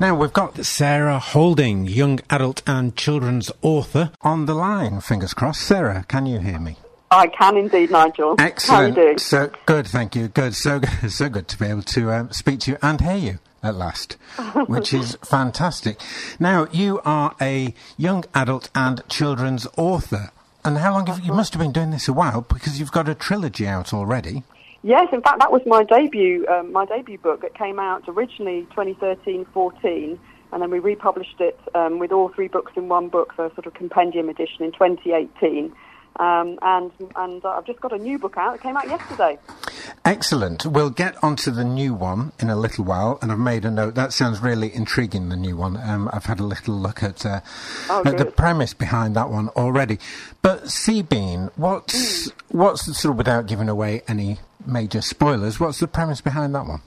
Now we've got Sarah Holding, young adult and children's author, on the line. Fingers crossed. Sarah, can you hear me? I can indeed, Nigel. Excellent. How are you doing? So good, thank you. Good, so so good to be able to um, speak to you and hear you at last, which is fantastic. Now you are a young adult and children's author, and how long have you, you must have been doing this a while because you've got a trilogy out already. Yes, in fact, that was my debut. Um, my debut book. It came out originally 2013-14, and then we republished it um, with all three books in one book, so a sort of compendium edition in 2018. Um, and and uh, I've just got a new book out. It came out yesterday. Excellent. We'll get onto the new one in a little while, and I've made a note. That sounds really intriguing. The new one. Um, I've had a little look at, uh, Oh, at the premise behind that one already. But Seabean, what's Mm. what's the sort of without giving away any major spoilers? What's the premise behind that one?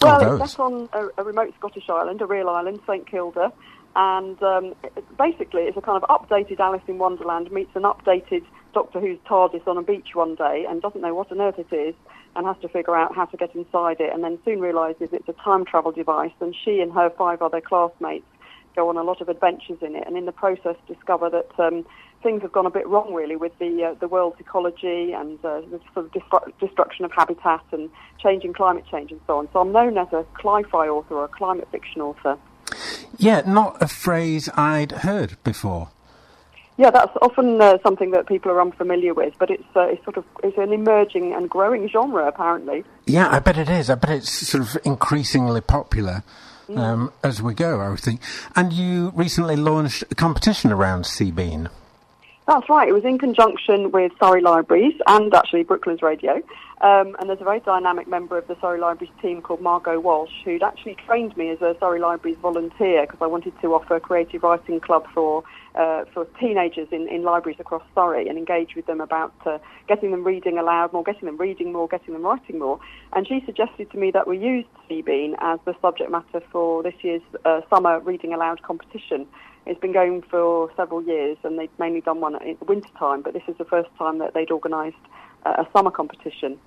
Well, it's set on a, a remote Scottish island, a real island, St Kilda, and um, basically it's a kind of updated Alice in Wonderland meets an updated Doctor Who's TARDIS on a beach one day and doesn't know what on earth it is and has to figure out how to get inside it and then soon realises it's a time travel device and she and her five other classmates go on a lot of adventures in it and in the process discover that um, things have gone a bit wrong really with the uh, the world's ecology and uh, the sort of destru- destruction of habitat and changing climate change and so on. So I'm known as a cli-fi author or a climate fiction author. Yeah, not a phrase I'd heard before. Yeah, that's often uh, something that people are unfamiliar with, but it's uh, it's sort of it's an emerging and growing genre apparently. Yeah, I bet it is. I bet it's sort of increasingly popular Mm. um, as we go, I would think. And you recently launched a competition around sea bean. That's right. It was in conjunction with Surrey Libraries and actually Brooklands Radio. Um, and there's a very dynamic member of the Surrey Libraries team called Margot Walsh, who'd actually trained me as a Surrey Libraries volunteer because I wanted to offer a creative writing club for uh, for teenagers in, in libraries across Surrey and engage with them about uh, getting them reading aloud more, getting them reading more, getting them writing more. And she suggested to me that we use Seabean as the subject matter for this year's uh, summer reading aloud competition. It's been going for several years, and they've mainly done one in the winter time. But this is the first time that they'd organised uh, a summer competition.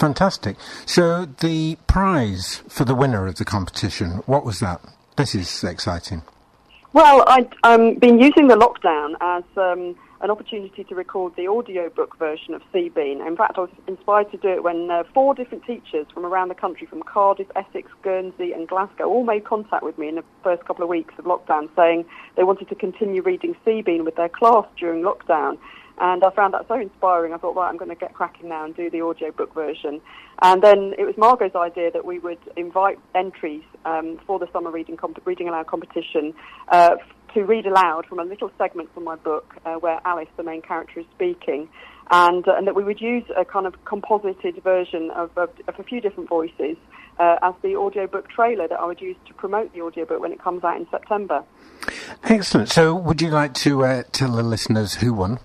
Fantastic. So the prize for the winner of the competition, what was that? This is exciting. Well, I've um, been using the lockdown as um, an opportunity to record the audiobook version of Sea Bean. In fact, I was inspired to do it when uh, four different teachers from around the country, from Cardiff, Essex, Guernsey, and Glasgow, all made contact with me in the first couple of weeks of lockdown, saying they wanted to continue reading Sea Bean with their class during lockdown. And I found that so inspiring. I thought, right, I'm going to get cracking now and do the audiobook version. And then it was Margot's idea that we would invite entries um, for the summer reading comp- reading aloud competition uh, to read aloud from a little segment from my book uh, where Alice, the main character, is speaking, and uh, and that we would use a kind of composited version of, of, of a few different voices uh, as the audiobook trailer that I would use to promote the audiobook when it comes out in September. Excellent. So would you like to uh, tell the listeners who won?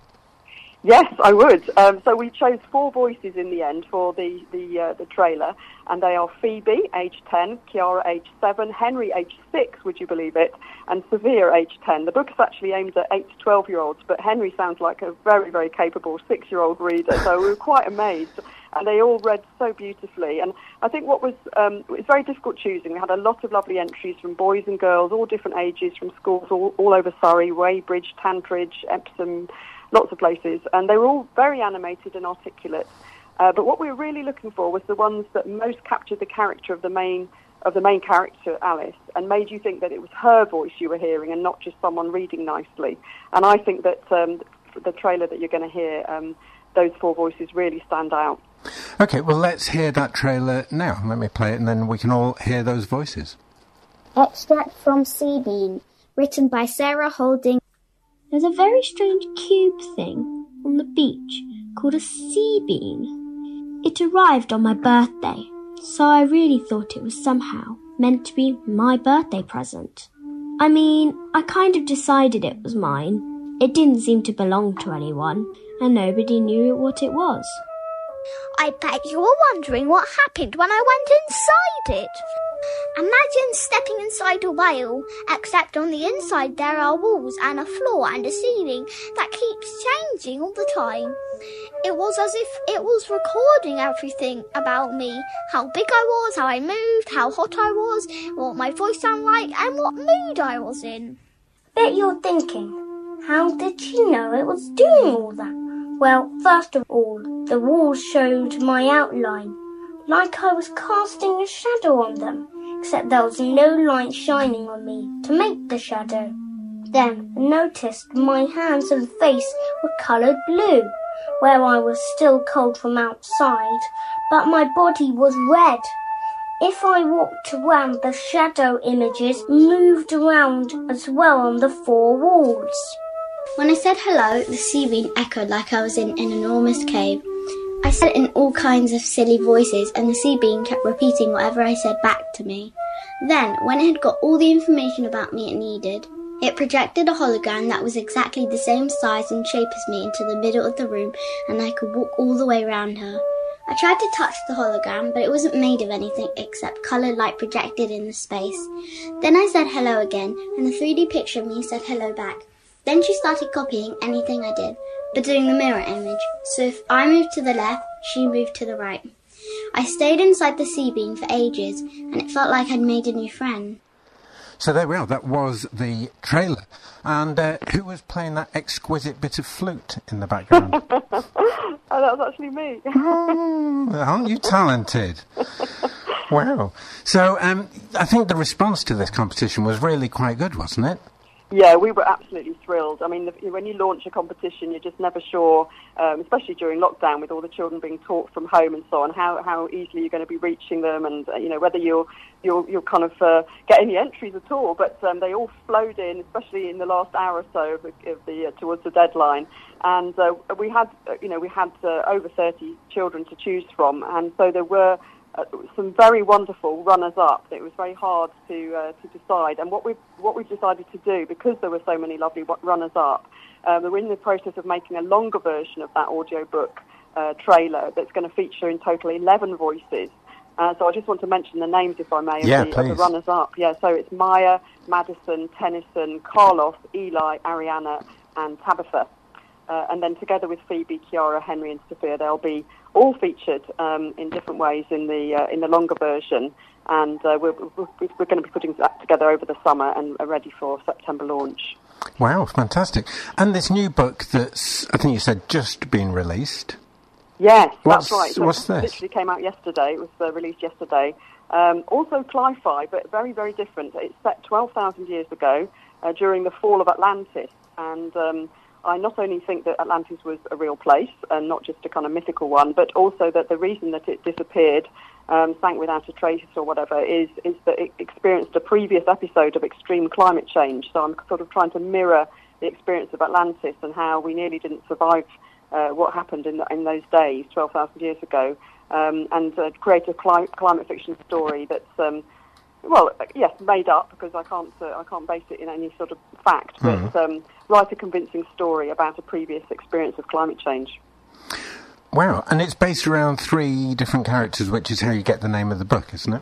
Yes, I would. Um, so we chose four voices in the end for the the, uh, the trailer, and they are Phoebe, age 10, Kiara, age 7, Henry, age 6, would you believe it, and Sophia, age 10. The book is actually aimed at 8 to 12 year olds, but Henry sounds like a very, very capable 6 year old reader, so we were quite amazed. And they all read so beautifully. And I think what was um, it was very difficult choosing. We had a lot of lovely entries from boys and girls, all different ages, from schools all, all over Surrey, Weybridge, Tandridge, Epsom, lots of places, and they were all very animated and articulate. Uh, but what we were really looking for was the ones that most captured the character of the main of the main character, Alice, and made you think that it was her voice you were hearing and not just someone reading nicely. And I think that um, the trailer that you're going to hear, um, those four voices really stand out. Okay, well, let's hear that trailer now. Let me play it, and then we can all hear those voices. Extract from Sea Bean, written by Sarah Holding. There's a very strange cube thing on the beach called a sea bean. It arrived on my birthday, so I really thought it was somehow meant to be my birthday present. I mean, I kind of decided it was mine. It didn't seem to belong to anyone, and nobody knew what it was. I bet you're wondering what happened when I went inside it. Imagine stepping inside a whale, except on the inside there are walls and a floor and a ceiling that keeps changing all the time. It was as if it was recording everything about me how big I was, how I moved, how hot I was, what my voice sounded like, and what mood I was in. Bet you're thinking, how did she know it was doing all that? Well, first of all, the walls showed my outline, like I was casting a shadow on them except there was no light shining on me to make the shadow. Then I noticed my hands and face were coloured blue, where I was still cold from outside, but my body was red. If I walked around, the shadow images moved around as well on the four walls. When I said hello, the sea bean echoed like I was in an enormous cave. I said it in all kinds of silly voices, and the sea bean kept repeating whatever I said back to me. Then, when it had got all the information about me it needed, it projected a hologram that was exactly the same size and shape as me into the middle of the room, and I could walk all the way around her. I tried to touch the hologram, but it wasn't made of anything except coloured light projected in the space. Then I said hello again, and the 3D picture of me said hello back. Then she started copying anything I did but doing the mirror image. So if I moved to the left, she moved to the right. I stayed inside the sea bean for ages, and it felt like I'd made a new friend. So there we are. That was the trailer. And uh, who was playing that exquisite bit of flute in the background? oh, that was actually me. oh, aren't you talented? wow. So um, I think the response to this competition was really quite good, wasn't it? Yeah, we were absolutely thrilled. I mean, the, when you launch a competition, you're just never sure, um, especially during lockdown with all the children being taught from home and so on, how, how easily you're going to be reaching them and, uh, you know, whether you'll, you'll, you'll kind of uh, get any entries at all. But um, they all flowed in, especially in the last hour or so of the, of the uh, towards the deadline. And uh, we had, uh, you know, we had uh, over 30 children to choose from. And so there were uh, some very wonderful runners up. It was very hard to uh, to decide, and what we what we've decided to do because there were so many lovely runners up, um, we're in the process of making a longer version of that audio book uh, trailer that's going to feature in total 11 voices. Uh, so I just want to mention the names, if I may, of, yeah, the, of the runners up. Yeah, so it's Maya, Madison, Tennyson, Carlos, Eli, Ariana, and Tabitha. Uh, and then together with Phoebe, Kiara, Henry, and Sophia, they'll be all featured um, in different ways in the uh, in the longer version. And uh, we're, we're, we're, going to be putting that together over the summer and are ready for September launch. Wow, fantastic! And this new book that's I think you said just been released. Yes, what's, that's right. So what's it this? literally came out yesterday. It was uh, released yesterday. Um, also, Cli-Fi, but very, very different. It's set 12,000 years ago uh, during the fall of Atlantis, and um, I not only think that Atlantis was a real place and not just a kind of mythical one, but also that the reason that it disappeared, um, sank without a trace or whatever, is, is that it experienced a previous episode of extreme climate change. So I'm sort of trying to mirror the experience of Atlantis and how we nearly didn't survive uh, what happened in, the, in those days, 12,000 years ago, um, and uh, create a cli- climate fiction story that's um, well, yes, made up because I can't uh, I can't base it in any sort of fact, but Mhm. um, write a convincing story about a previous experience of climate change. Wow, and it's based around three different characters, which is how you get the name of the book, isn't it?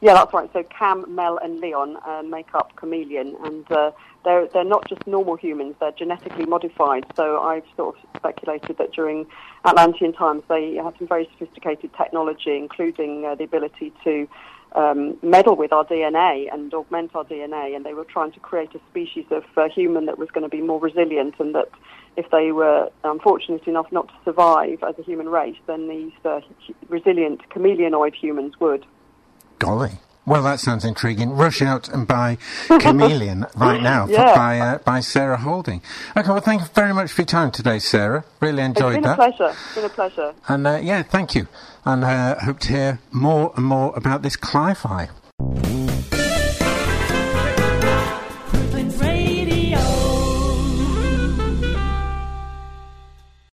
Yeah, that's right. So Cam, Mel, and Leon uh, make up Chameleon, and uh, they're they're not just normal humans; they're genetically modified. So I've sort of speculated that during Atlantean times they had some very sophisticated technology, including uh, the ability to um, meddle with our DNA and augment our DNA, and they were trying to create a species of uh, human that was going to be more resilient, and that if they were unfortunate enough not to survive as a human race, then these uh, resilient chameleonoid humans would. Golly. Well, that sounds intriguing. Rush out and buy Chameleon right now for- by, uh, by Sarah Holding. Okay, well, thank you very much for your time today, Sarah. Really enjoyed it's been that. a pleasure. It's been a pleasure. And uh, yeah, thank you. And uh, hope to hear more and more about this Cli-Fi.